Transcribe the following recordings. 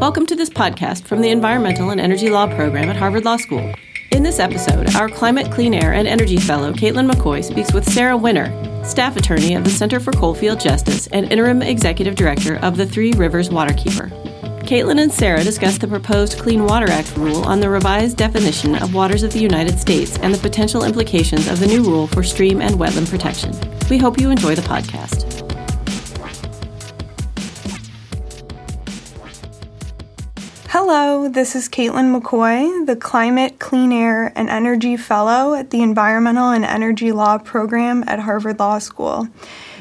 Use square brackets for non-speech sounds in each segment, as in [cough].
Welcome to this podcast from the Environmental and Energy Law program at Harvard Law School. In this episode, our Climate, Clean Air, and Energy Fellow, Caitlin McCoy, speaks with Sarah Winner, staff attorney of the Center for Coalfield Justice and interim executive director of the Three Rivers Waterkeeper. Caitlin and Sarah discuss the proposed Clean Water Act rule on the revised definition of waters of the United States and the potential implications of the new rule for stream and wetland protection. We hope you enjoy the podcast. Hello, this is Caitlin McCoy, the Climate, Clean Air, and Energy Fellow at the Environmental and Energy Law program at Harvard Law School.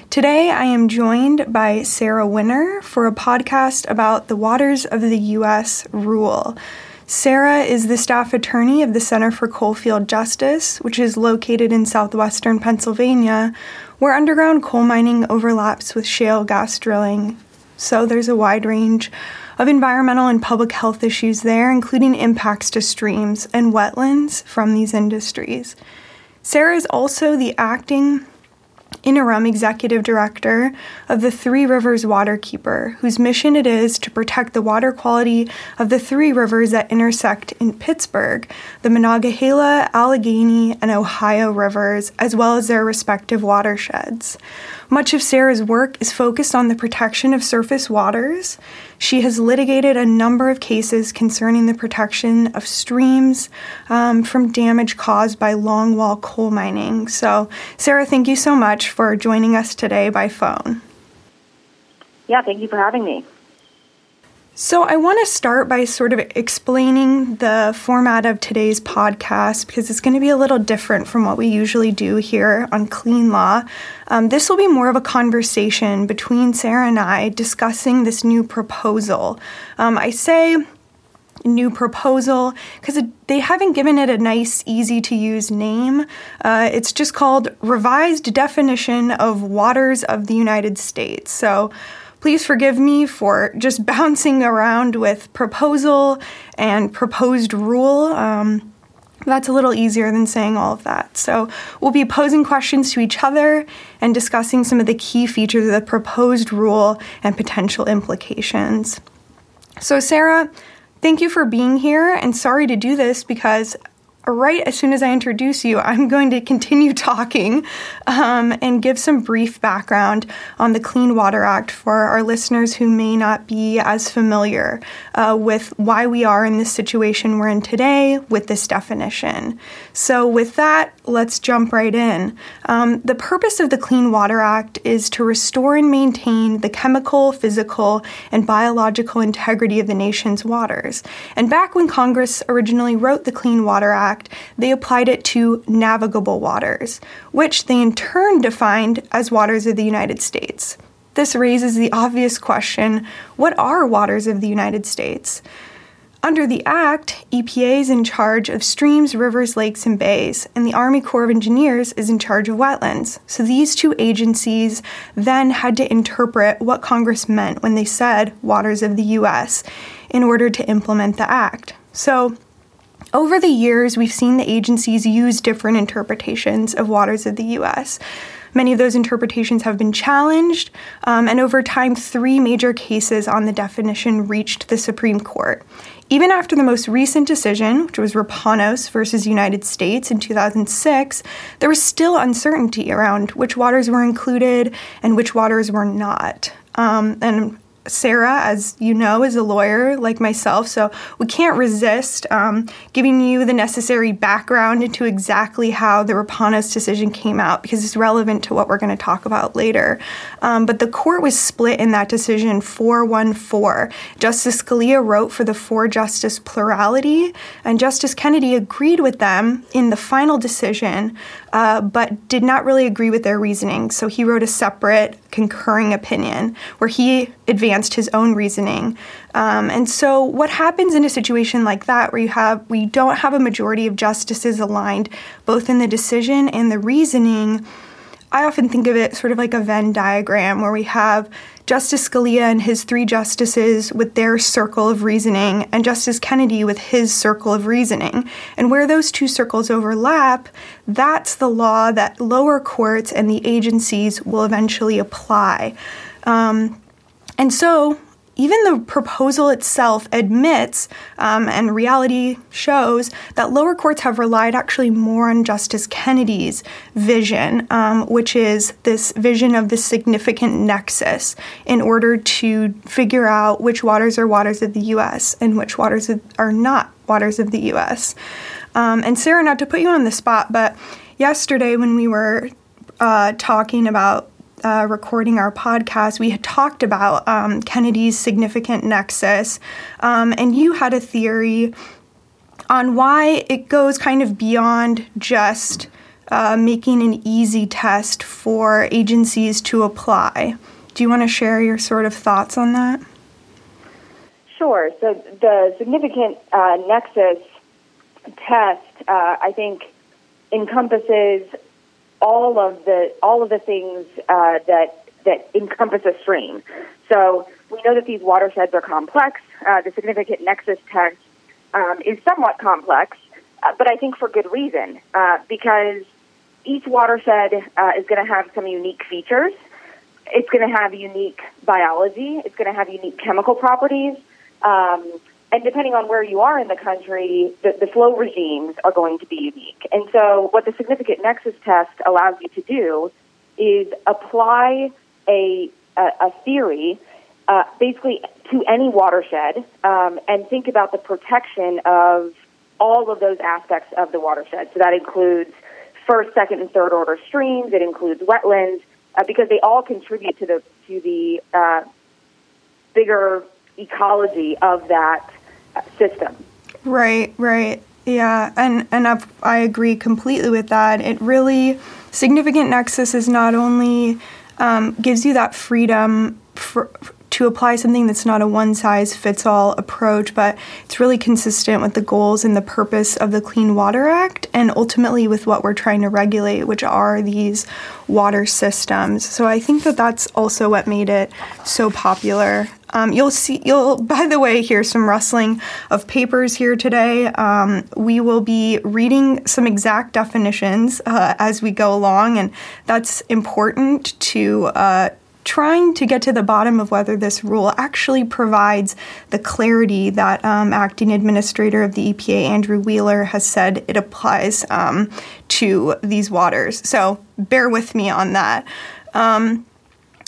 Today, I am joined by Sarah Winner for a podcast about the Waters of the U.S. rule. Sarah is the staff attorney of the Center for Coalfield Justice, which is located in southwestern Pennsylvania, where underground coal mining overlaps with shale gas drilling. So there's a wide range of environmental and public health issues there, including impacts to streams and wetlands from these industries. Sarah is also the acting interim executive director of the Three Rivers Waterkeeper, whose mission it is to protect the water quality of the three rivers that intersect in Pittsburgh, the Monongahela, Allegheny, and Ohio rivers, as well as their respective watersheds. Much of Sarah's work is focused on the protection of surface waters. She has litigated a number of cases concerning the protection of streams um, from damage caused by longwall coal mining. So, Sarah, thank you so much for joining us today by phone. Yeah, thank you for having me. So, I want to start by sort of explaining the format of today's podcast because it's going to be a little different from what we usually do here on Clean Law. Um, this will be more of a conversation between Sarah and I discussing this new proposal. Um, I say new proposal because they haven't given it a nice, easy to use name. Uh, it's just called Revised Definition of Waters of the United States. So, Please forgive me for just [laughs] bouncing around with proposal and proposed rule. Um, that's a little easier than saying all of that. So, we'll be posing questions to each other and discussing some of the key features of the proposed rule and potential implications. So, Sarah, thank you for being here, and sorry to do this because right as soon as I introduce you, I'm going to continue [laughs] talking um, and give some brief background on the Clean Water Act for our listeners who may not be as familiar uh, with why we are in this situation we're in today with this definition. So, with that, let's jump right in. Um, the purpose of the Clean Water Act is to restore and maintain the chemical, physical, and biological integrity of the nation's waters. And back when Congress originally wrote the Clean Water Act, They applied it to navigable waters, which they in turn defined as waters of the United States. This raises the obvious question what are waters of the United States? Under the Act, EPA is in charge of streams, rivers, lakes, and bays, and the Army Corps of Engineers is in charge of wetlands. So these two agencies then had to interpret what Congress meant when they said waters of the U.S. in order to implement the Act. So over the years, we've seen the agencies use different interpretations of waters of the US. Many of those interpretations have been challenged, um, and over time, three major cases on the definition reached the Supreme Court. Even after the most recent decision, which was Rapanos versus United States in 2006, there was still uncertainty around which waters were included and which waters were not. Um, and Sarah, as you know, is a lawyer like myself, so we can't resist um, giving you the necessary background into exactly how the Rapanos decision came out because it's relevant to what we're going to talk about later. Um, but the court was split in that decision 4 1 4. Justice Scalia wrote for the four justice plurality, and Justice Kennedy agreed with them in the final decision, uh, but did not really agree with their reasoning. So he wrote a separate concurring opinion where he advanced his own reasoning. Um, and so, what happens in a situation like that, where you have we don't have a majority of justices aligned both in the decision and the reasoning? I often think of it sort of like a Venn diagram where we have Justice Scalia and his three justices with their circle of reasoning, and Justice Kennedy with his circle of reasoning. And where those two circles overlap, that's the law that lower courts and the agencies will eventually apply. Um, and so, even the proposal itself admits, um, and reality shows, that lower courts have relied actually more on Justice Kennedy's vision, um, which is this vision of the significant nexus in order to figure out which waters are waters of the U.S. and which waters are not waters of the U.S. Um, and Sarah, not to put you on the spot, but yesterday when we were uh, talking about uh, recording our podcast, we had talked about um, Kennedy's significant nexus, um, and you had a theory on why it goes kind of beyond just uh, making an easy test for agencies to apply. Do you want to share your sort of thoughts on that? Sure. So the significant uh, nexus test, uh, I think, encompasses all of the all of the things uh, that that encompass a stream. So we know that these watersheds are complex. Uh, the significant nexus test um, is somewhat complex, uh, but I think for good reason uh, because each watershed uh, is going to have some unique features. It's going to have unique biology. It's going to have unique chemical properties. Um, and depending on where you are in the country, the, the, flow regimes are going to be unique. And so, what the significant nexus test allows you to do is apply a, a, a theory uh, basically to any watershed um, and think about the protection of all of those aspects of the watershed. So, that includes first, second, and third order streams, it includes wetlands, uh, because they all contribute to the, to the uh, bigger ecology of that system. Right, right. Yeah, and and I've, i agree completely with that. It really significant nexus is not only um, gives you that freedom for, to apply something that's not a one size fits all approach, but it's really consistent with the goals and the purpose of the Clean Water Act and ultimately with what we're trying to regulate, which are these water systems. So I think that that's also what made it so popular. Um, you'll see, you'll, [laughs] by the way, hear some rustling of papers here today. Um, we will be reading some exact definitions uh, as we go along, and that's important to. Uh, trying to get to the bottom of whether this rule actually provides the clarity that um, acting administrator of the EPA, Andrew Wheeler, has said it applies um, to these waters. So bear with me on that. Um,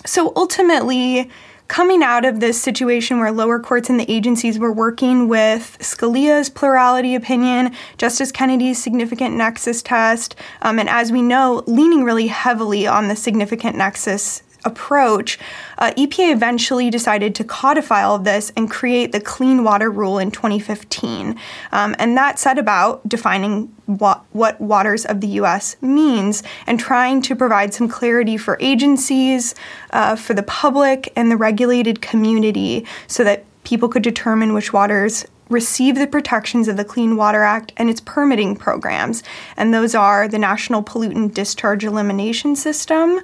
so ultimately, coming out of this situation where lower courts and the agencies were working with Scalia's plurality opinion, Justice Kennedy's significant nexus test, um, and as we know, leaning really heavily on the significant nexus approach, uh, EPA eventually decided to codify all of this and create the Clean Water Rule in 2015. Um, and that set about defining what, what waters of the U.S. means and trying to provide some clarity for agencies, uh, for the public, and the regulated community so that people could determine which waters receive the protections of the Clean Water Act and its permitting programs. And those are the National Pollutant Discharge Elimination System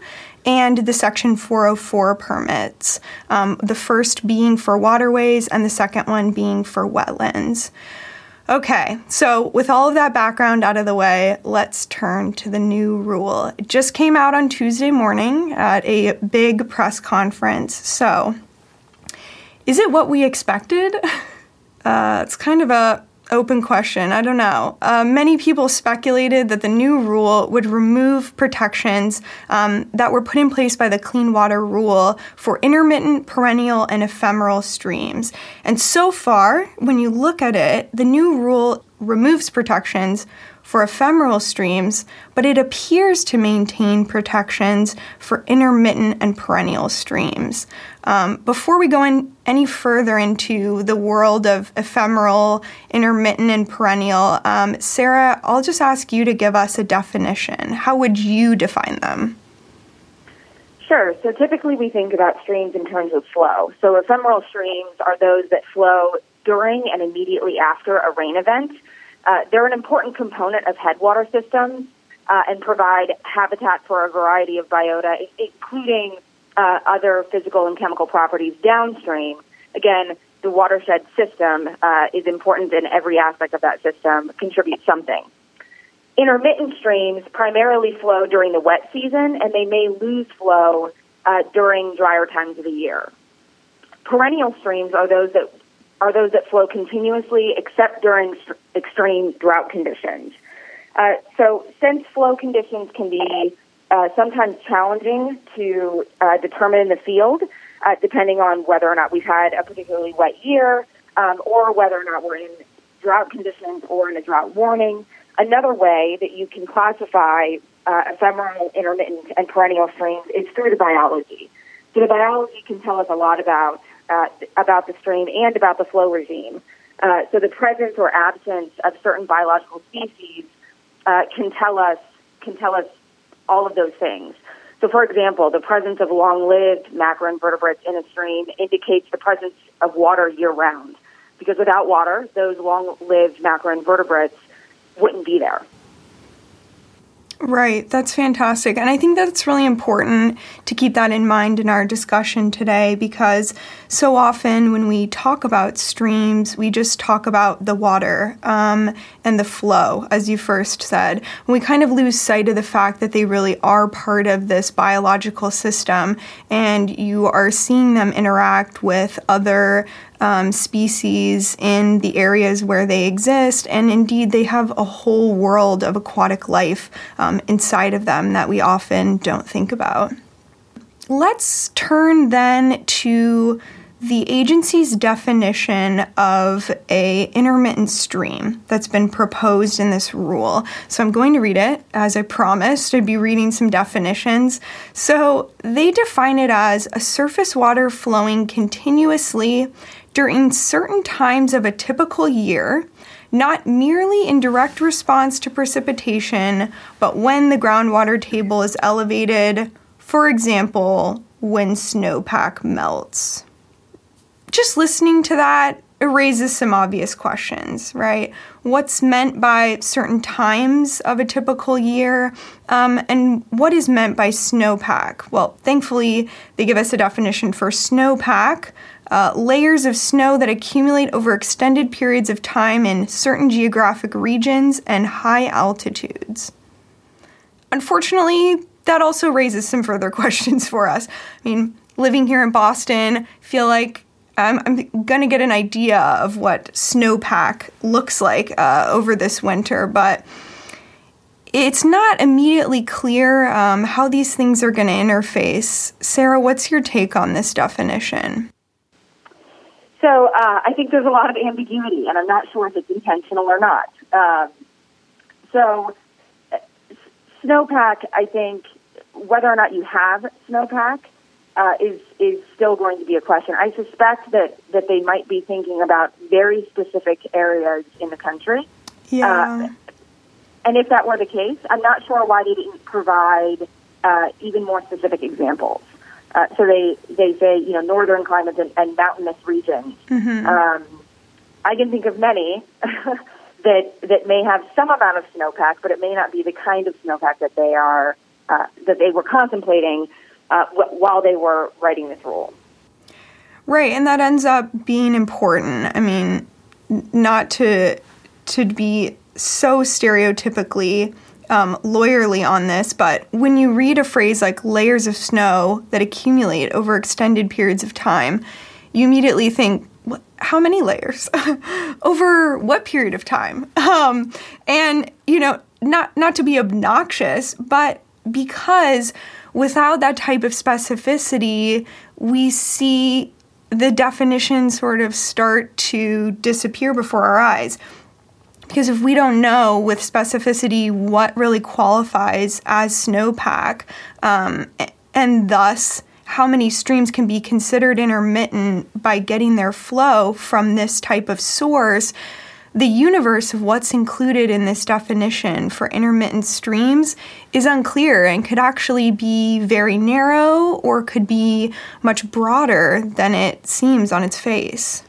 and the Section 404 permits, um, the first being for waterways and the second one being for wetlands. Okay, so with all of that background out of the way, let's turn to the new rule. It just came out on Tuesday morning at a big press conference. So, is it what we expected? [laughs] Uh, it's kind of a open question. I don't know. Uh, many people speculated that the new rule would remove protections um, that were put in place by the Clean Water Rule for intermittent, perennial, and ephemeral streams. And so far, when you look at it, the new rule removes protections for ephemeral streams, but it appears to maintain protections for intermittent and perennial streams. Um, before we go in any further into the world of ephemeral, intermittent, and perennial, um, Sarah, I'll just ask you to give us a definition. How would you define them? Sure. So typically we think about streams in terms of flow. So ephemeral streams are those that flow during and immediately after a rain event. Uh, they're an important component of headwater systems uh, and provide habitat for a variety of biota, including uh, other physical and chemical properties downstream. Again, the watershed system uh, is important in every aspect of that system, contributes something. Intermittent streams primarily flow during the wet season, and they may lose flow uh, during drier times of the year. perennial streams are those that are those that flow continuously, except during st- extreme drought conditions. Uh, so, since flow conditions can be uh, sometimes challenging to uh, determine in the field, uh, depending on whether or not we've had a particularly wet year, um, or whether or not we're in drought conditions or in a drought warning. Another way that you can classify uh, ephemeral, intermittent, and perennial streams is through the biology. So the biology can tell us a lot about uh, about the stream and about the flow regime. Uh, so the presence or absence of certain biological species uh, can tell us can tell us all of those things. So, for example, the presence of long-lived macroinvertebrates in a stream indicates the presence of water year-round, because without water, those long-lived macroinvertebrates wouldn't be there. Right, that's fantastic. And I think that's really important to keep that in mind in our discussion today because so often when we talk about streams, we just talk about the water um, and the flow, as you first said. we kind of lose sight of the fact that they really are part of this biological system and you are seeing them interact with other um, species in the areas where they exist, and indeed, they have a whole world of aquatic life um, inside of them that we often don't think about. Let's turn then to the agency's definition of a intermittent stream that's been proposed in this rule. So I'm going to read it as I promised. I'd be reading some definitions. So they define it as a surface water flowing continuously during certain times of a typical year, not merely in direct response to precipitation, but when the groundwater table is elevated, for example, when snowpack melts. Just listening to that, it raises some obvious questions, right? What's meant by certain times of a typical year, um, and what is meant by snowpack? Well, thankfully, they give us a definition for snowpack, uh, layers of snow that accumulate over extended periods of time in certain geographic regions and high altitudes. Unfortunately, that also raises some further [laughs] questions for us. I mean, living here in Boston, feel like I'm, I'm going to get an idea of what snowpack looks like uh, over this winter, but it's not immediately clear um, how these things are going to interface. Sarah, what's your take on this definition? So uh, I think there's a lot of ambiguity, and I'm not sure if it's intentional or not. Um, so snowpack, I think, whether or not you have snowpack uh, is is still going to be a question. I suspect that that they might be thinking about very specific areas in the country. Yeah. Uh, and if that were the case, I'm not sure why they didn't provide uh, even more specific examples. Uh, so they, they say, you know, northern climates and, and mountainous regions. Mm-hmm. Um, I can think of many [laughs] that that may have some amount of snowpack, but it may not be the kind of snowpack that they are uh, that they were contemplating uh, w- while they were writing this rule. Right, and that ends up being important. I mean, not to to be so stereotypically um, lawyerly on this, but when you read a phrase like layers of snow that accumulate over extended periods of time, you immediately think, how many layers? [laughs] over what period of time? [laughs] Um, and, you know, not, not to be obnoxious, but because without that type of specificity, we see the definition sort of start to disappear before our eyes. Because if we don't know with specificity what really qualifies as snowpack, um, and thus how many streams can be considered intermittent by getting their flow from this type of source, the universe of what's included in this definition for intermittent streams is unclear and could actually be very narrow or could be much broader than it seems on its face.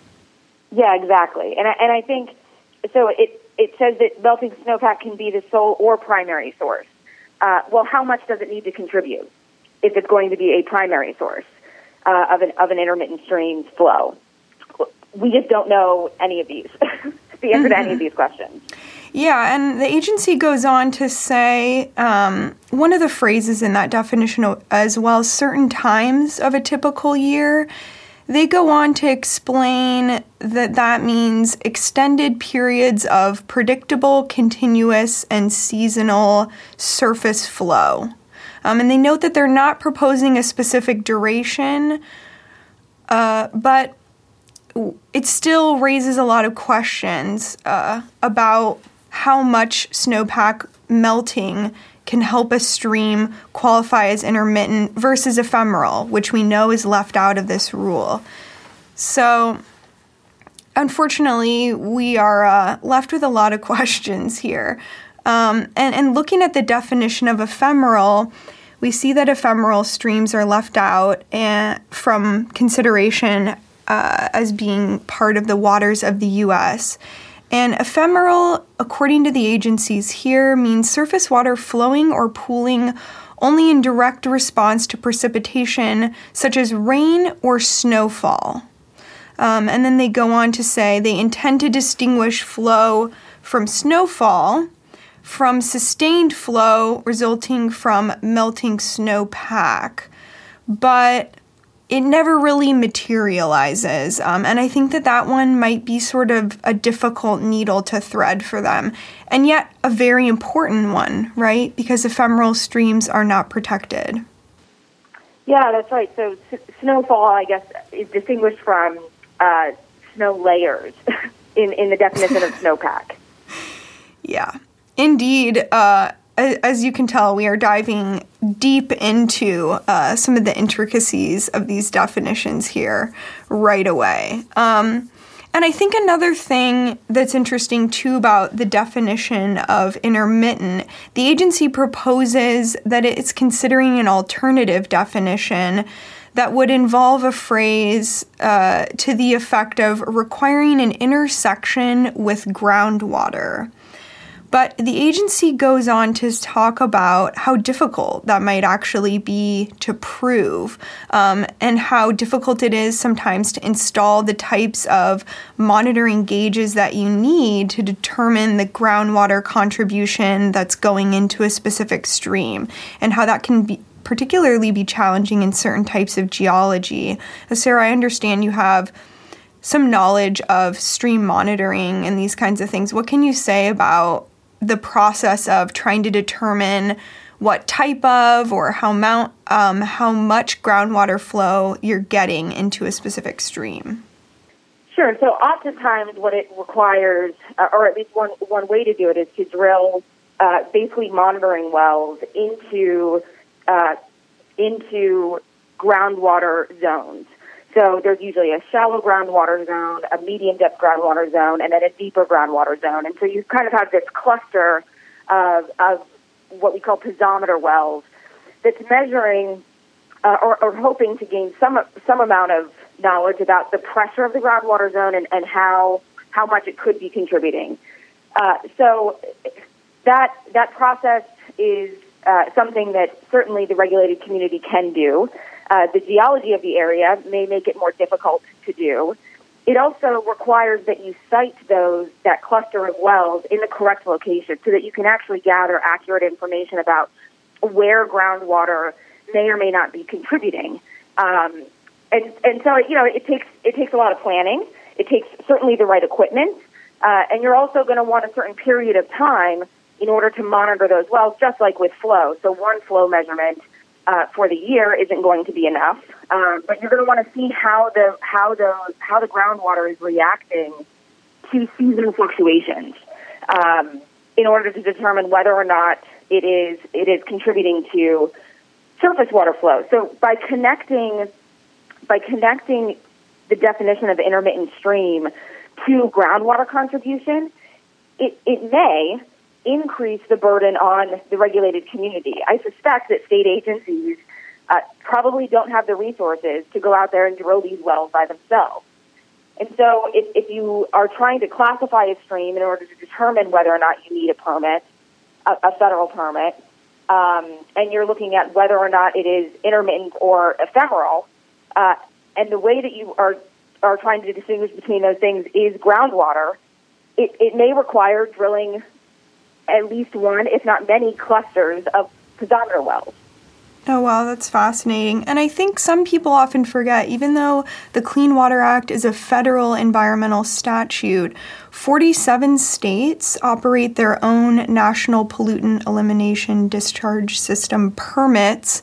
Yeah, exactly. And I, and I think so it it says that melting snowpack can be the sole or primary source. Uh, well, how much does it need to contribute if it's going to be a primary source uh, of an of an intermittent stream's flow? We just don't know any of these. [laughs] the answer mm-hmm. to any of mm-hmm. these questions. Yeah, and the agency goes on to say um, one of the phrases in that definition as well, certain times of a typical year they go on to explain that that means extended periods of predictable, continuous, and seasonal surface flow. Um, and they note that they're not proposing a specific duration, uh, but it still raises a lot of questions uh, about how much snowpack melting can help a stream qualify as intermittent versus ephemeral, which we know is left out of this rule. So, unfortunately, we are uh, left with a lot of [laughs] questions here. Um, and, and looking at the definition of ephemeral, we see that ephemeral streams are left out and, from consideration uh, as being part of the waters of the U.S. And ephemeral, according to the agencies here, means surface water flowing or pooling only in direct response to precipitation, such as rain or snowfall. Um, and then they go on to say they intend to distinguish flow from snowfall from sustained flow resulting from melting snowpack. But it never really materializes. Um, and I think that that one might be sort of a difficult needle to thread for them, and yet a very important one, right? Because ephemeral streams are not protected. Yeah, that's right. So s- snowfall, I guess, is distinguished from uh, snow layers [laughs] in, in the definition of snowpack. [laughs] Yeah, indeed. Uh, as you can tell, we are diving deep into uh, some of the intricacies of these definitions here right away. Um, and I think another thing that's interesting too about the definition of intermittent, the agency proposes that it's considering an alternative definition that would involve a phrase uh, to the effect of requiring an intersection with groundwater. But the agency goes on to talk about how difficult that might actually be to prove, um, and how difficult it is sometimes to install the types of monitoring gauges that you need to determine the groundwater contribution that's going into a specific stream, and how that can be particularly be challenging in certain types of geology. Sarah, I understand you have some knowledge of stream monitoring and these kinds of things. What can you say about the process of trying to determine what type of or how mount um, how much groundwater flow you're getting into a specific stream. Sure. So oftentimes, what it requires, uh, or at least one one way to do it, is to drill uh, basically monitoring wells into uh, into groundwater zones. So there's usually a shallow groundwater zone, a medium depth groundwater zone, and then a deeper groundwater zone. And so you kind of have this cluster of, of what we call piezometer wells that's measuring uh, or, or hoping to gain some some amount of knowledge about the pressure of the groundwater zone and, and how how much it could be contributing. Uh, so that that process is uh, something that certainly the regulated community can do. Uh, the geology of the area may make it more difficult to do. It also requires that you site those that cluster of wells in the correct location so that you can actually gather accurate information about where groundwater may or may not be contributing. Um, and and so you know it takes it takes a lot of planning. It takes certainly the right equipment, uh, and you're also going to want a certain period of time in order to monitor those wells, just like with flow. So one flow measurement uh, for the year isn't going to be enough. Um, but you're going to want to see how the how the how the groundwater is reacting to seasonal fluctuations um, in order to determine whether or not it is it is contributing to surface water flow. So by connecting by connecting the definition of intermittent stream to groundwater contribution, it, it may increase the burden on the regulated community. I suspect that state agencies uh, probably don't have the resources to go out there and drill these wells by themselves. And so, if, if you are trying to classify a stream in order to determine whether or not you need a permit, a, a federal permit, um, and you're looking at whether or not it is intermittent or ephemeral, uh, and the way that you are are trying to distinguish between those things is groundwater, it, it may require drilling at least one, if not many, clusters of piezometer wells. Oh, wow, that's fascinating. And I think some people often forget, even though the Clean Water Act is a federal environmental statute, 47 states operate their own national pollutant elimination discharge system permits.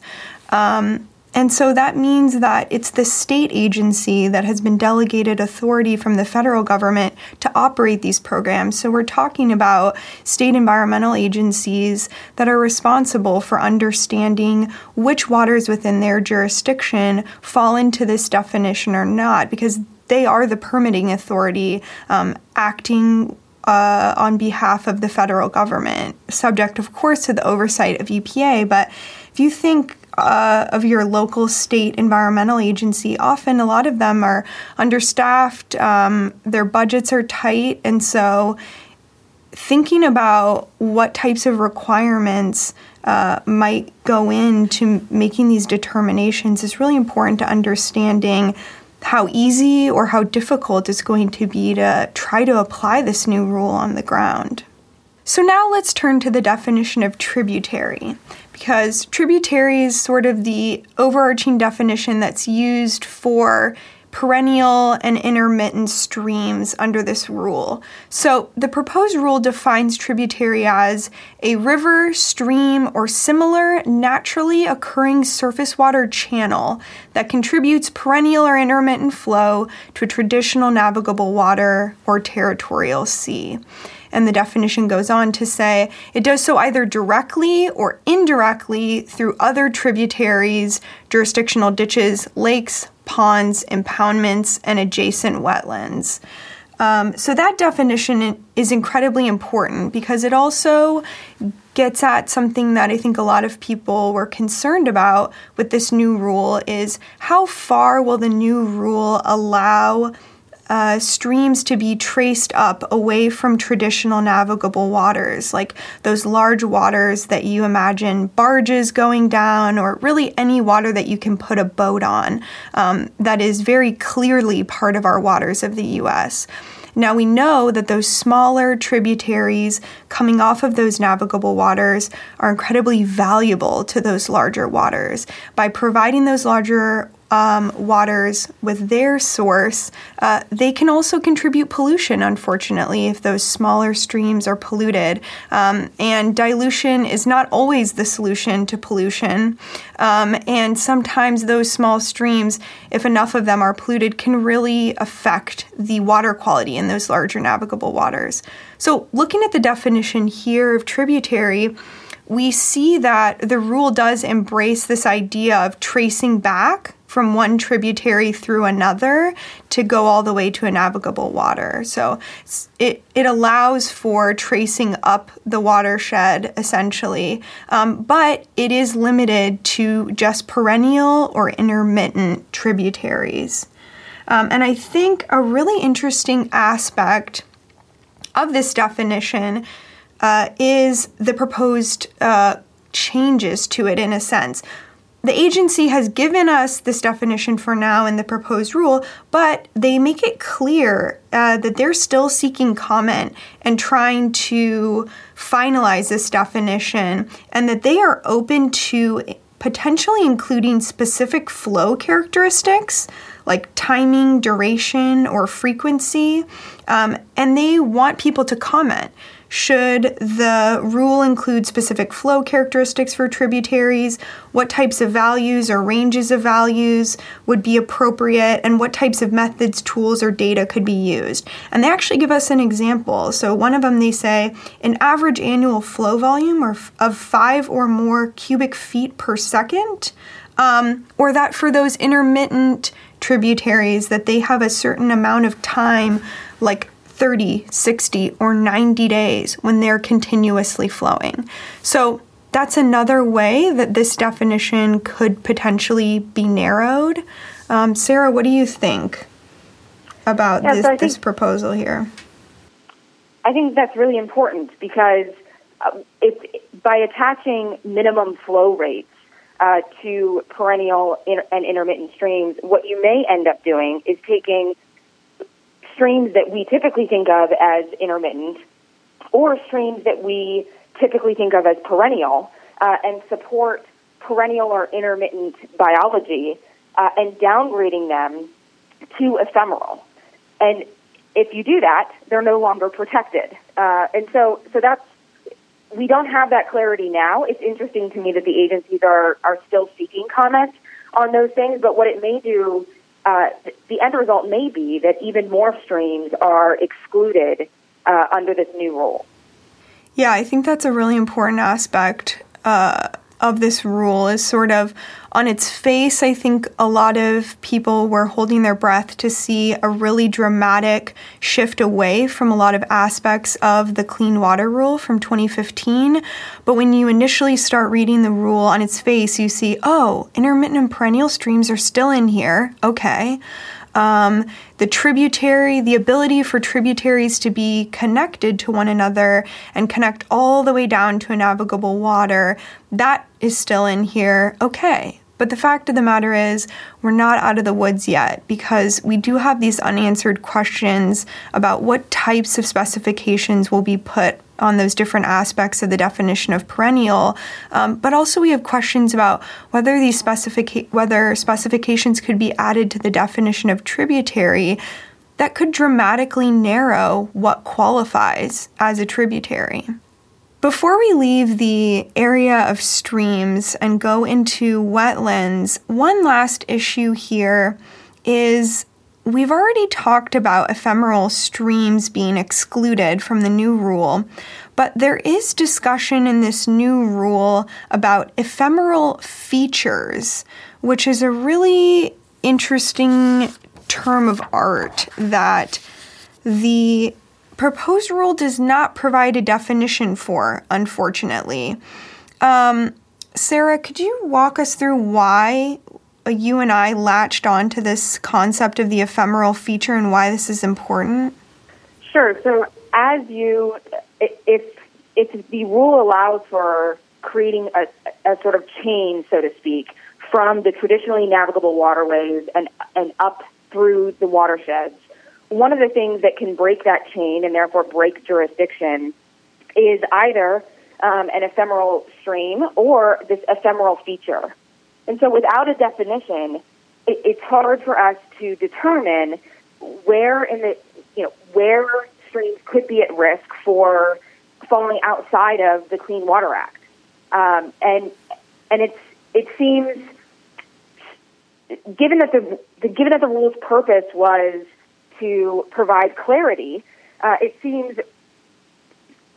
Um, and so that means that it's the state agency that has been delegated authority from the federal government to operate these programs. So we're talking about state environmental agencies that are responsible for understanding which waters within their jurisdiction fall into this definition or not, because they are the permitting authority um, acting uh, on behalf of the federal government, subject, of course, to the oversight of EPA. But if you think uh, of your local state environmental agency, often a lot of them are understaffed, um, their budgets are tight, and so thinking about what types of requirements uh, might go into making these determinations is really important to understanding how easy or how difficult it's going to be to try to apply this new rule on the ground. So now let's turn to the definition of tributary, because tributary is sort of the overarching definition that's used for perennial and intermittent streams under this rule. So the proposed rule defines tributary as a river, stream, or similar naturally occurring surface water channel that contributes perennial or intermittent flow to a traditional navigable water or territorial sea. And the definition goes on to say it does so either directly or indirectly through other tributaries, jurisdictional ditches, lakes, ponds, impoundments, and adjacent wetlands. Um, so that definition is incredibly important because it also gets at something that I think a lot of people were concerned about with this new rule is how far will the new rule allow uh, streams to be traced up away from traditional navigable waters, like those large waters that you imagine barges going down, or really any water that you can put a boat on um, that is very clearly part of our waters of the US. Now we know that those smaller tributaries coming off of those navigable waters are incredibly valuable to those larger waters. By providing those larger um, waters with their source, uh, they can also contribute pollution, unfortunately, if those smaller streams are polluted. Um, and dilution is not always the solution to pollution. Um, and sometimes those small streams, if enough of them are polluted, can really affect the water quality in those larger navigable waters. So, looking at the definition here of tributary, we see that the rule does embrace this idea of tracing back from one tributary through another to go all the way to a navigable water. So it, it allows for tracing up the watershed essentially, um, but it is limited to just perennial or intermittent tributaries. Um, and I think a really interesting aspect of this definition uh, is the proposed uh, changes to it in a sense the agency has given us this definition for now in the proposed rule, but they make it clear uh, that they're still seeking comment and trying to finalize this definition, and that they are open to potentially including specific flow characteristics like timing, duration, or frequency. Um, and they want people to comment. Should the rule include specific flow characteristics for tributaries? What types of values or ranges of values would be appropriate? And what types of methods, tools, or data could be used? And they actually give us an example. So, one of them they say an average annual flow volume of five or more cubic feet per second. Um, or that for those intermittent tributaries that they have a certain amount of time like 30, 60, or 90 days when they're continuously flowing. So that's another way that this definition could potentially be narrowed. Um, Sarah, what do you think about yeah, this, so think, this proposal here? I think that's really important because uh, by attaching minimum flow rates uh, to perennial and intermittent streams, what you may end up doing is taking streams that we typically think of as intermittent or streams that we typically think of as perennial uh, and support perennial or intermittent biology uh, and downgrading them to ephemeral. And if you do that, they're no longer protected. Uh, and so, so that's we don't have that clarity now. It's interesting to me that the agencies are are still seeking comment on those things. But what it may do, uh, the end result may be that even more streams are excluded uh, under this new rule. Yeah, I think that's a really important aspect uh, of this rule is sort of on its face. I think a lot of people were holding their breath to see a really dramatic shift away from a lot of aspects of the clean water rule from 2015. But when you initially start reading the rule on its face, you see, oh, intermittent and perennial streams are still in here. Okay. Um, the tributary, the ability for tributaries to be connected to one another and connect all the way down to a navigable water, that is still in here. Okay. But the fact of the matter is, we're not out of the woods yet because we do have these unanswered questions about what types of specifications will be put on those different aspects of the definition of perennial. Um, but also, we have questions about whether these specific whether specifications could be added to the definition of tributary that could dramatically narrow what qualifies as a tributary. Before we leave the area of streams and go into wetlands, one last issue here is we've already talked about ephemeral streams being excluded from the new rule, but there is discussion in this new rule about ephemeral features, which is a really interesting term of art that the proposed rule does not provide a definition for, unfortunately. Um, Sarah, could you walk us through why you and I latched on to this concept of the ephemeral feature and why this is important? Sure. So, as you, if if the rule allows for creating a, a sort of chain, so to speak, from the traditionally navigable waterways and and up through the watersheds, one of the things that can break that chain and therefore break jurisdiction is either um, an ephemeral stream or this ephemeral feature. And so without a definition, it, it's hard for us to determine where in the, you know, where streams could be at risk for falling outside of the Clean Water Act. Um, and, and it's, it seems, given that the, the, given that the rule's purpose was to provide clarity, uh, it seems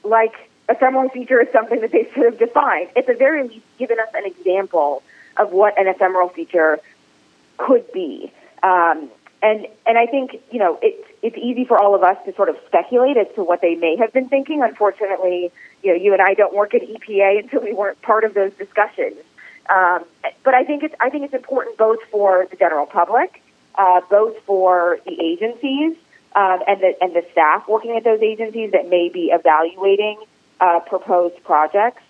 like a ephemeral feature is something that they should have defined. At the very least, given us an example of what an ephemeral feature could be. Um, and and I think you know it's it's easy for all of us to sort of speculate as to what they may have been thinking. Unfortunately, you know, you and I don't work at EPA and [laughs] so we weren't part of those discussions. Um, but I think it's I think it's important both for the general public, uh, both for the agencies um, and the and the staff working at those agencies that may be evaluating uh, proposed projects,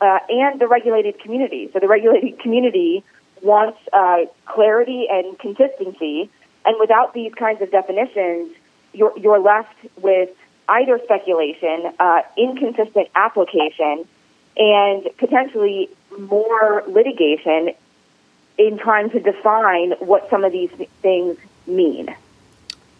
uh, and the regulated community. So the regulated community wants uh, clarity and consistency, and without these kinds of definitions, you're, you're left with either speculation, uh, inconsistent application, and potentially more litigation in trying to define what some of these things mean.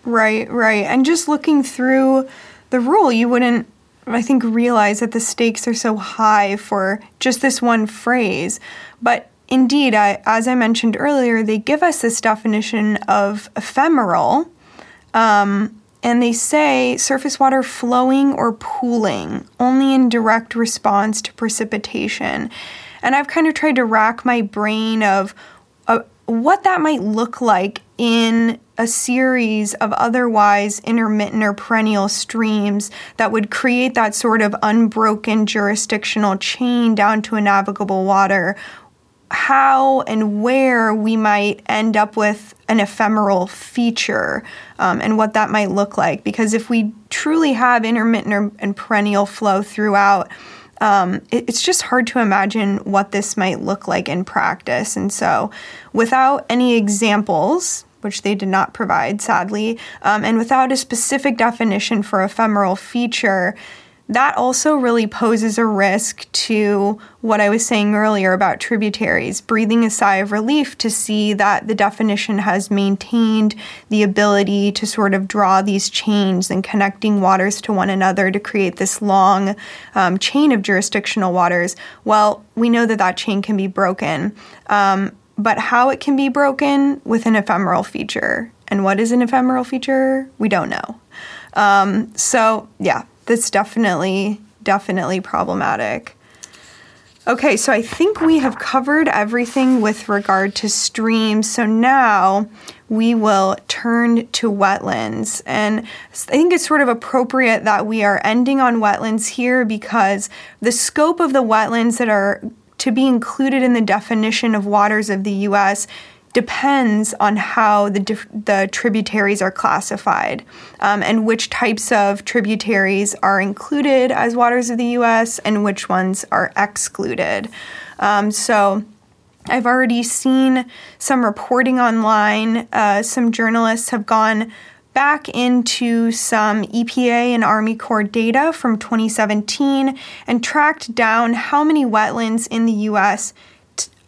Right, right. And just looking through the rule, you wouldn't I think, realize that the stakes are so high for just this one phrase. But indeed, I, as I mentioned earlier, they give us this definition of ephemeral. Um, and they say surface water flowing or pooling only in direct response to precipitation. And I've kind of tried to rack my brain of uh, what that might look like in a series of otherwise intermittent or perennial streams that would create that sort of unbroken jurisdictional chain down to a navigable water, how and where we might end up with an ephemeral feature um, and what that might look like. Because if we truly have intermittent and perennial flow throughout, um, it, it's just hard to imagine what this might look like in practice. And so, without any examples, which they did not provide, sadly, um, and without a specific definition for ephemeral feature, that also really poses a risk to what I was saying earlier about tributaries, breathing a sigh of relief to see that the definition has maintained the ability to sort of draw these chains and connecting waters to one another to create this long um, chain of jurisdictional waters. Well, we know that that chain can be broken. Um, but how it can be broken with an ephemeral feature. And what is an ephemeral feature? We don't know. Um, so, yeah, that's definitely, definitely problematic. Okay, so I think we have covered everything with regard to streams. So now we will turn to wetlands. And I think it's sort of appropriate that we are ending on wetlands here because the scope of the wetlands that are to be included in the definition of waters of the U.S. depends on how the, the tributaries are classified um, and which types of tributaries are included as waters of the U.S. and which ones are excluded. Um, so, I've already seen some reporting online. Uh, some journalists have gone back into some EPA and Army Corps data from 2017 and tracked down how many wetlands in the US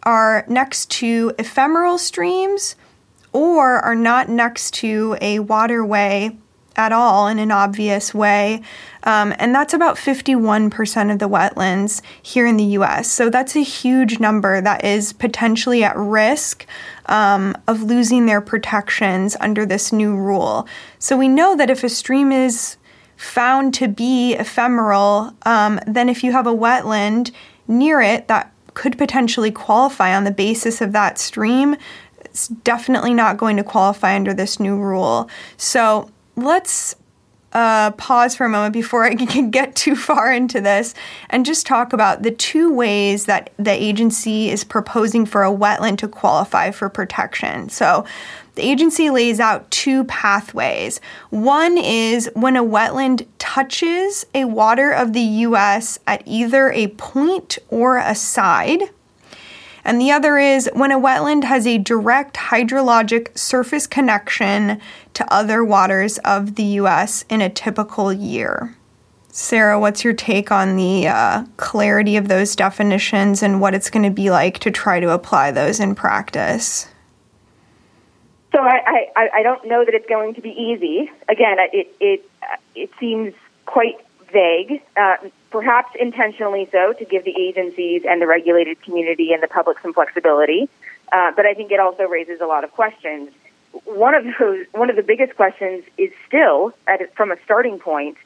are next to ephemeral streams or are not next to a waterway at all in an obvious way. Um, and that's about 51% of the wetlands here in the US. So that's a huge number that is potentially at risk um, of losing their protections under this new rule. So we know that if a stream is found to be ephemeral, um, then if you have a wetland near it that could potentially qualify on the basis of that stream, it's definitely not going to qualify under this new rule. So let's uh, pause for a moment before I [laughs] can get too far into this and just talk about the two ways that the agency is proposing for a wetland to qualify for protection. So, the agency lays out two pathways. One is when a wetland touches a water of the U.S. at either a point or a side. And the other is when a wetland has a direct hydrologic surface connection to other waters of the US in a typical year. Sarah, what's your take on the uh, clarity of those definitions and what it's going to be like to try to apply those in practice? So I, I, I don't know that it's going to be easy. Again, it it it seems quite vague. Uh, perhaps intentionally so, to give the agencies and the regulated community and the public some flexibility. Uh, but I think it also raises a lot of questions. One of those, one of the biggest questions is still, at, from a starting point,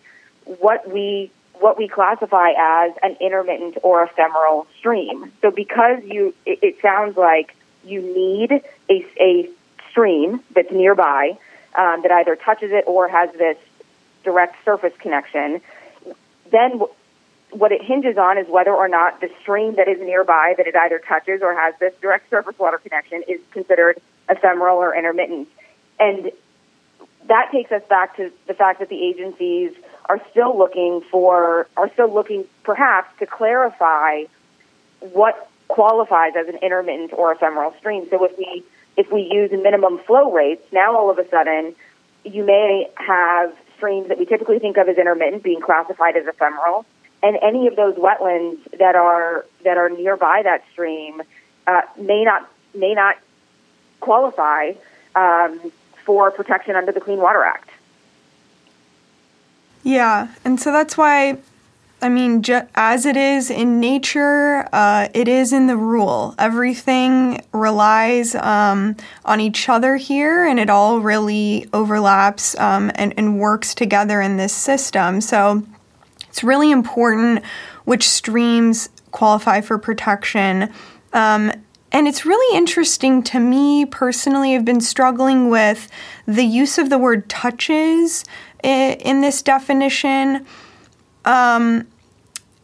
what we what we classify as an intermittent or ephemeral stream. So because you, it, it sounds like you need a, a stream that's nearby um, that either touches it or has this direct surface connection. Then what it hinges on is whether or not the stream that is nearby that it either touches or has this direct surface water connection is considered ephemeral or intermittent. And that takes us back to the fact that the agencies are still looking for, are still looking perhaps to clarify what qualifies as an intermittent or ephemeral stream. So if we, if we use minimum flow rates, now all of a sudden you may have streams that we typically think of as intermittent being classified as ephemeral and any of those wetlands that are that are nearby that stream uh, may not may not qualify um, for protection under the Clean Water Act. Yeah, and so that's why. I mean, ju- as it is in nature, uh, it is in the rule. Everything relies um, on each other here, and it all really overlaps um, and, and works together in this system. So, it's really important which streams qualify for protection. Um, and it's really interesting to me personally. I've been struggling with the use of the word touches in this definition. Um,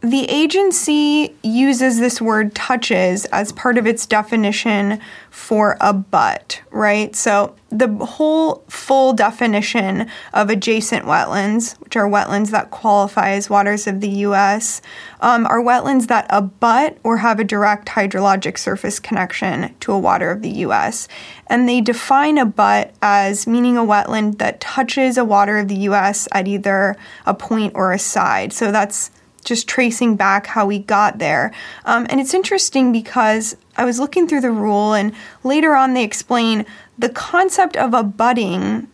the agency uses this word touches as part of its definition for abut, right? So the whole full definition of adjacent wetlands, which are wetlands that qualify as waters of the U.S., um, are wetlands that abut or have a direct hydrologic surface connection to a water of the U.S. And they define a abut as meaning a wetland that touches a water of the U.S. at either a point or a side. So that's just tracing back how we got there. Um, and it's interesting because I was looking through the rule, and later on they explain the concept of abutting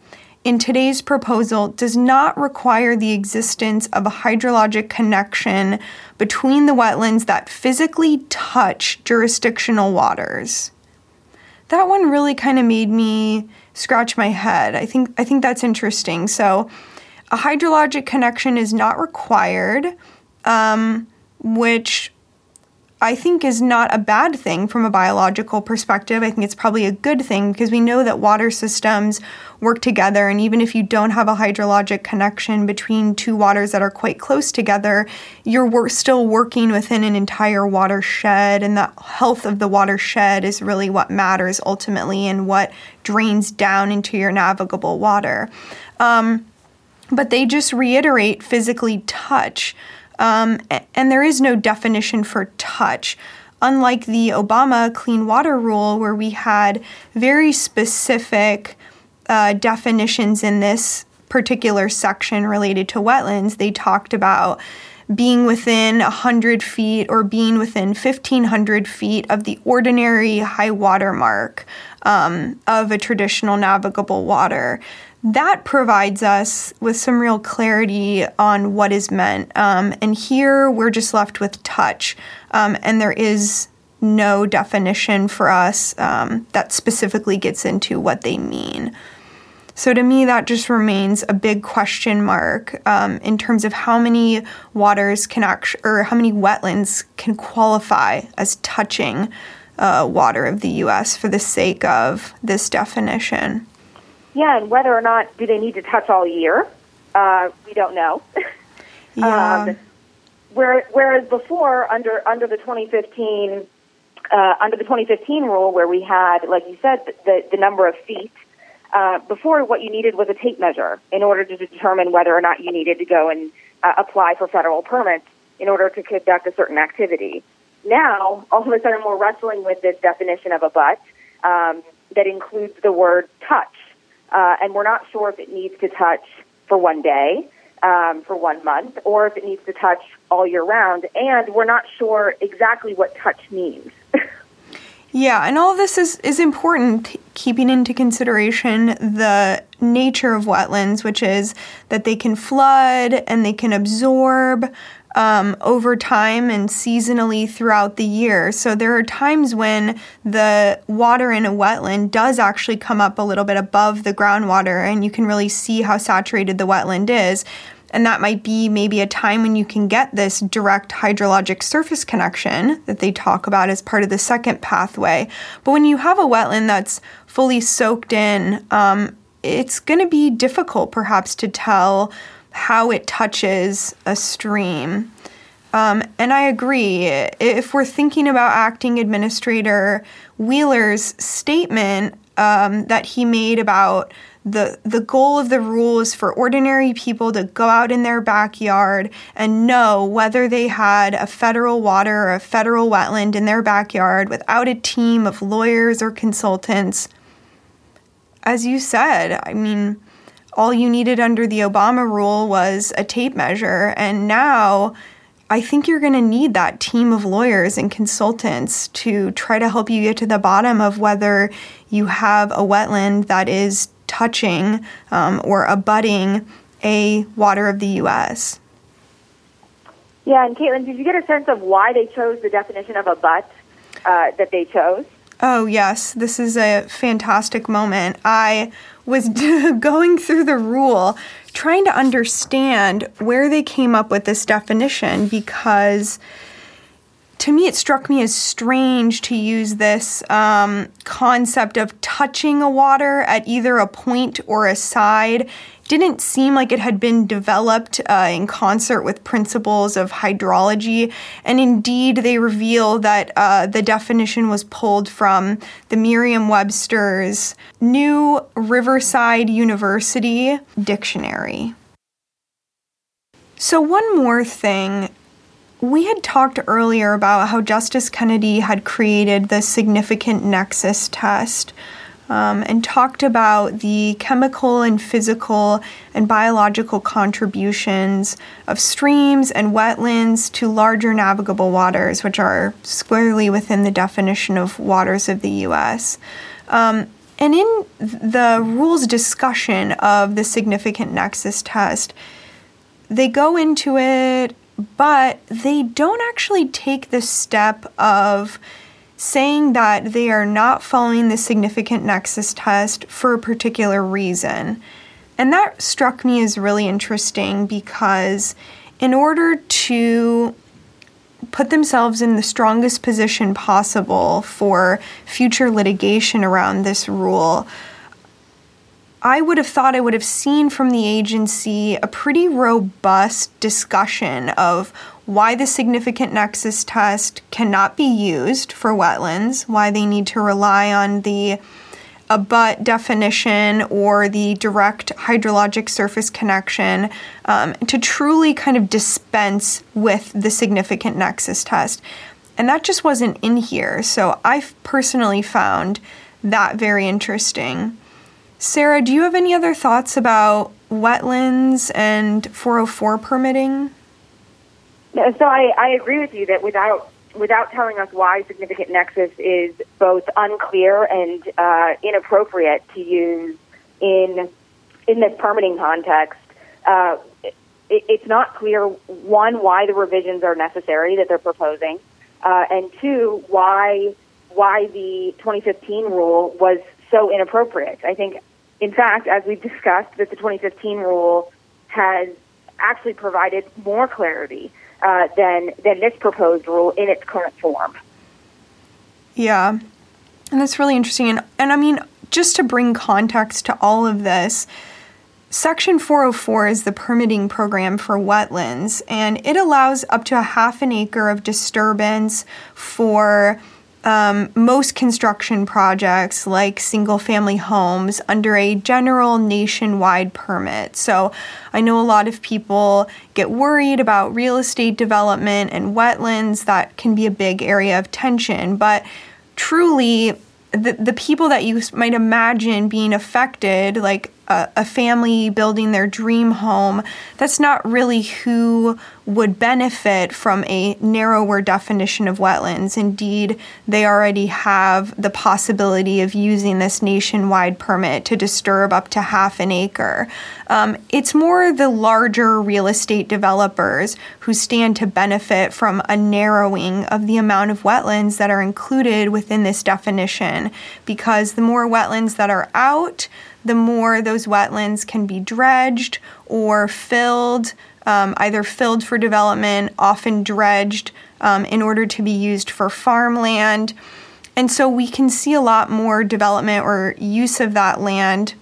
in today's proposal does not require the existence of a hydrologic connection between the wetlands that physically touch jurisdictional waters. That one really kind of made me scratch my head. I think I think that's interesting. So, a hydrologic connection is not required um, which I think is not a bad thing from a biological perspective. I think it's probably a good thing because we know that water systems work together. And even if you don't have a hydrologic connection between two waters that are quite close together, you're wor- still working within an entire watershed. And the health of the watershed is really what matters ultimately and what drains down into your navigable water. Um, but they just reiterate physically touch. Um, and there is no definition for touch. Unlike the Obama Clean Water Rule, where we had very specific uh, definitions in this particular section related to wetlands, they talked about being within 100 feet or being within 1500 feet of the ordinary high water mark um, of a traditional navigable water that provides us with some real clarity on what is meant. Um, and here we're just left with touch, um, and there is no definition for us um, that specifically gets into what they mean. So to me, that just remains a big question mark um, in terms of how many waters can actually, or how many wetlands can qualify as touching uh, water of the U.S. for the sake of this definition. Yeah, and whether or not do they need to touch all year, uh, we don't know. [laughs] yeah. Um, where, whereas before, under under the 2015 uh, under the 2015 rule, where we had, like you said, the the number of feet. Uh, before, what you needed was a tape measure in order to determine whether or not you needed to go and uh, apply for federal permits in order to conduct a certain activity. Now, all of a sudden, we're wrestling with this definition of abut um, that includes the word touch uh, and we're not sure if it needs to touch for one day, um, for one month, or if it needs to touch all year round. And we're not sure exactly what touch means. [laughs] yeah, and all of this is, is important, keeping into consideration the nature of wetlands, which is that they can flood and they can absorb um, over time and seasonally throughout the year. So there are times when the water in a wetland does actually come up a little bit above the groundwater, and you can really see how saturated the wetland is. And that might be maybe a time when you can get this direct hydrologic surface connection that they talk about as part of the second pathway. But when you have a wetland that's fully soaked in, um, it's going to be difficult perhaps to tell how it touches a stream. Um, and I agree. If we're thinking about acting administrator Wheeler's statement um, that he made about the the goal of the rule is for ordinary people to go out in their backyard and know whether they had a federal water or a federal wetland in their backyard without a team of lawyers or consultants. As you said, I mean, all you needed under the Obama rule was a tape measure. And now I think you're going to need that team of lawyers and consultants to try to help you get to the bottom of whether you have a wetland that is touching um, or abutting a water of the U.S. Yeah, and Caitlin, did you get a sense of why they chose the definition of abut uh, that they chose? Oh, yes. This is a fantastic moment. I was [laughs] going through the rule, trying to understand where they came up with this definition because to me it struck me as strange to use this um, concept of touching a water at either a point or a side didn't seem like it had been developed uh, in concert with principles of hydrology. And indeed, they reveal that uh, the definition was pulled from the Merriam Webster's New Riverside University Dictionary. So, one more thing. We had talked earlier about how Justice Kennedy had created the significant nexus test um, and talked about the chemical and physical and biological contributions of streams and wetlands to larger navigable waters, which are squarely within the definition of waters of the U.S. Um, and in the rules discussion of the significant nexus test, they go into it, but they don't actually take the step of saying that they are not following the significant nexus test for a particular reason. And that struck me as really interesting because, in order to put themselves in the strongest position possible for future litigation around this rule, I would have thought I would have seen from the agency a pretty robust discussion of why the significant nexus test cannot be used for wetlands, why they need to rely on the abut definition or the direct hydrologic surface connection um, to truly kind of dispense with the significant nexus test. And that just wasn't in here. So I personally found that very interesting. Sarah, do you have any other thoughts about wetlands and 404 permitting? So I, I agree with you that without without telling us why significant nexus is both unclear and uh, inappropriate to use in in this permitting context, uh, it, it's not clear one why the revisions are necessary that they're proposing, uh, and two why why the 2015 rule was so inappropriate. I think in fact, as we've discussed, that the 2015 rule has actually provided more clarity uh, than than this proposed rule in its current form. Yeah, and that's really interesting. And, and I mean, just to bring context to all of this, Section 404 is the permitting program for wetlands, and it allows up to a half an acre of disturbance for um, most construction projects, like single family homes, under a general nationwide permit. So I know a lot of people get worried about real estate development and wetlands. That can be a big area of tension. But truly, the, the people that you might imagine being affected, like a, a family building their dream home, that's not really who would benefit from a narrower definition of wetlands. Indeed, they already have the possibility of using this nationwide permit to disturb up to half an acre. Um, it's more the larger real estate developers who stand to benefit from a narrowing of the amount of wetlands that are included within this definition, because the more wetlands that are out, the more those wetlands can be dredged or filled, um, either filled for development, often dredged um, in order to be used for farmland. And so we can see a lot more development or use of that land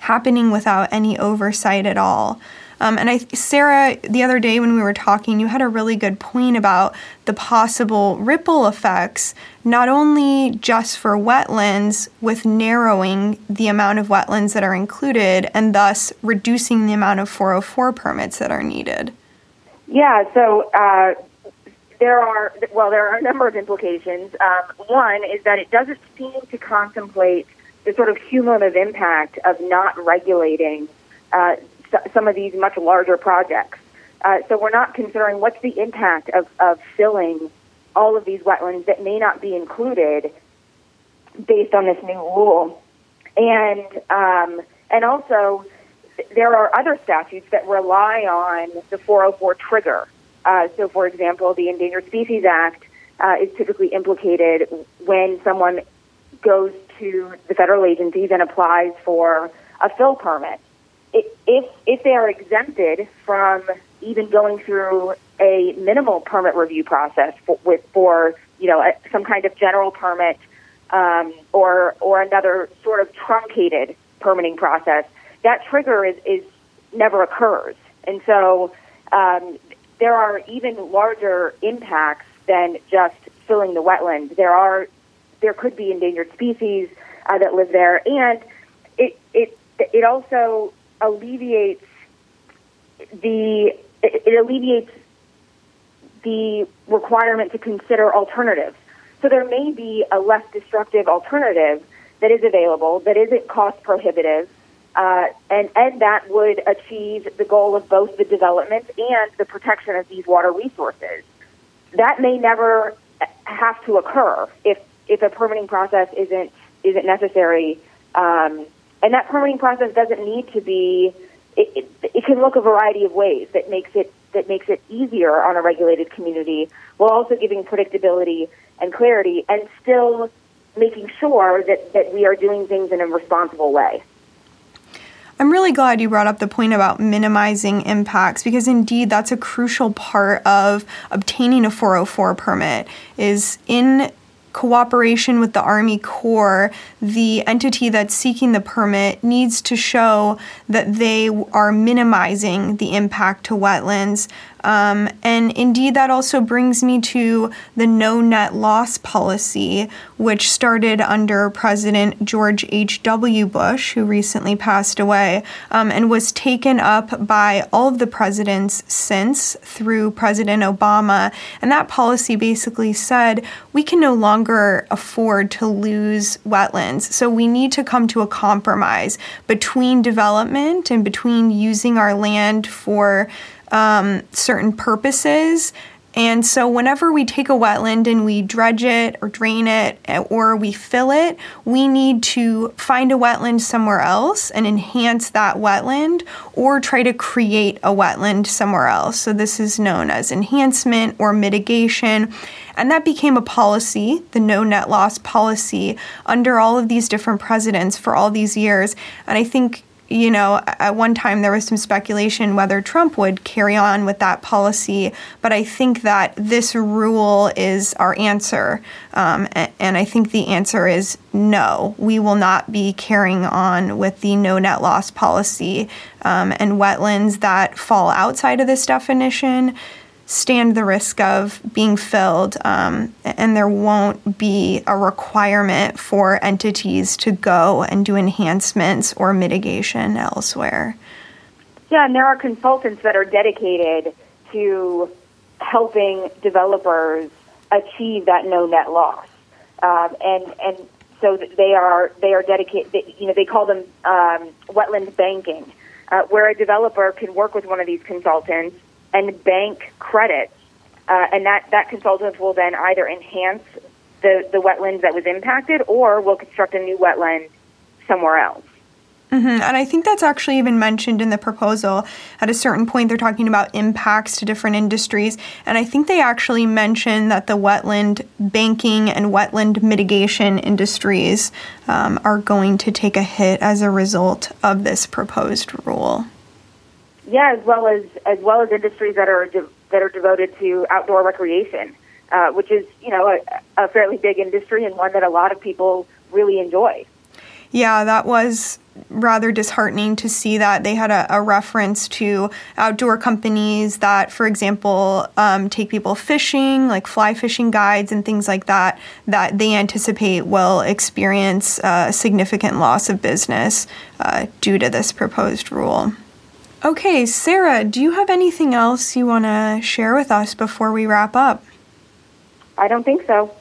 happening without any oversight at all. Um, and I, Sarah, the other day when we were talking, you had a really good point about the possible ripple effects, not only just for wetlands, with narrowing the amount of wetlands that are included and thus reducing the amount of 404 permits that are needed. Yeah, so uh, there are, well, there are a number of implications. Um, one is that it doesn't seem to contemplate the sort of cumulative impact of not regulating uh, some of these much larger projects. Uh, so we're not considering what's the impact of, of filling all of these wetlands that may not be included based on this new rule. And um, and also there are other statutes that rely on the 404 trigger. Uh, so, for example, the Endangered Species Act uh, is typically implicated when someone goes to the federal agencies and applies for a fill permit if if they are exempted from even going through a minimal permit review process for, with for you know a, some kind of general permit um, or or another sort of truncated permitting process, that trigger is, is never occurs. And so um, there are even larger impacts than just filling the wetland. There are there could be endangered species uh, that live there, and it it it also alleviates the it, alleviates the requirement to consider alternatives. So there may be a less destructive alternative that is available that isn't cost prohibitive, uh, and and that would achieve the goal of both the development and the protection of these water resources. That may never have to occur if if a permitting process isn't isn't necessary, um, and that permitting process doesn't need to be. It, it, it can look a variety of ways that makes it that makes it easier on a regulated community, while also giving predictability and clarity, and still making sure that, that we are doing things in a responsible way. I'm really glad you brought up the point about minimizing impacts because indeed that's a crucial part of obtaining a 404 permit is in cooperation with the Army Corps, the entity that's seeking the permit needs to show that they are minimizing the impact to wetlands um, and indeed, that also brings me to the no net loss policy, which started under President George H.W. Bush, who recently passed away, um, and was taken up by all of the presidents since through President Obama. And that policy basically said we can no longer afford to lose wetlands. So we need to come to a compromise between development and between using our land for um, certain purposes. And so, whenever we take a wetland and we dredge it or drain it or we fill it, we need to find a wetland somewhere else and enhance that wetland or try to create a wetland somewhere else. So, this is known as enhancement or mitigation. And that became a policy, the no net loss policy, under all of these different presidents for all these years. And I think you know, at one time there was some speculation whether Trump would carry on with that policy, but I think that this rule is our answer. Um, and I think the answer is no. We will not be carrying on with the no net loss policy. Um, and wetlands that fall outside of this definition stand the risk of being filled, um, and there won't be a requirement for entities to go and do enhancements or mitigation elsewhere. Yeah, and there are consultants that are dedicated to helping developers achieve that no net loss, um, and and so they are they are dedicated. You know, they call them um, wetland banking, uh, where a developer can work with one of these consultants and bank credits, uh, and that, that consultant will then either enhance the, the wetlands that was impacted or will construct a new wetland somewhere else. Mm-hmm. And I think that's actually even mentioned in the proposal. At a certain point, they're talking about impacts to different industries. And I think they actually mention that the wetland banking and wetland mitigation industries um, are going to take a hit as a result of this proposed rule. Yeah, as well as as well as industries that are de- that are devoted to outdoor recreation, uh, which is you know a, a fairly big industry and one that a lot of people really enjoy. Yeah, that was rather disheartening to see that they had a, a reference to outdoor companies that, for example, um, take people fishing, like fly fishing guides and things like that, that they anticipate will experience significant loss of business uh, due to this proposed rule. Okay, Sarah, do you have anything else you want to share with us before we wrap up? I don't think so.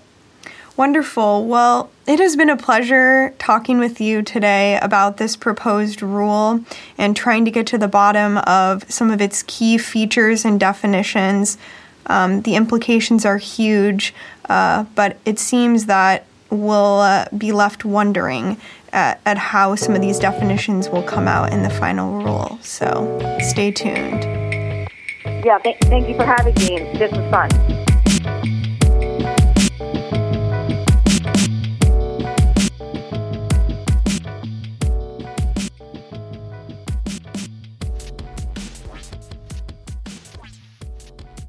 Wonderful. Well, it has been a pleasure talking with you today about this proposed rule and trying to get to the bottom of some of its key features and definitions. Um, the implications are huge, uh, but it seems that we'll uh, be left wondering at, at how some of these definitions will come out in the final rule. So stay tuned. Yeah, th- thank you for having me. This was fun.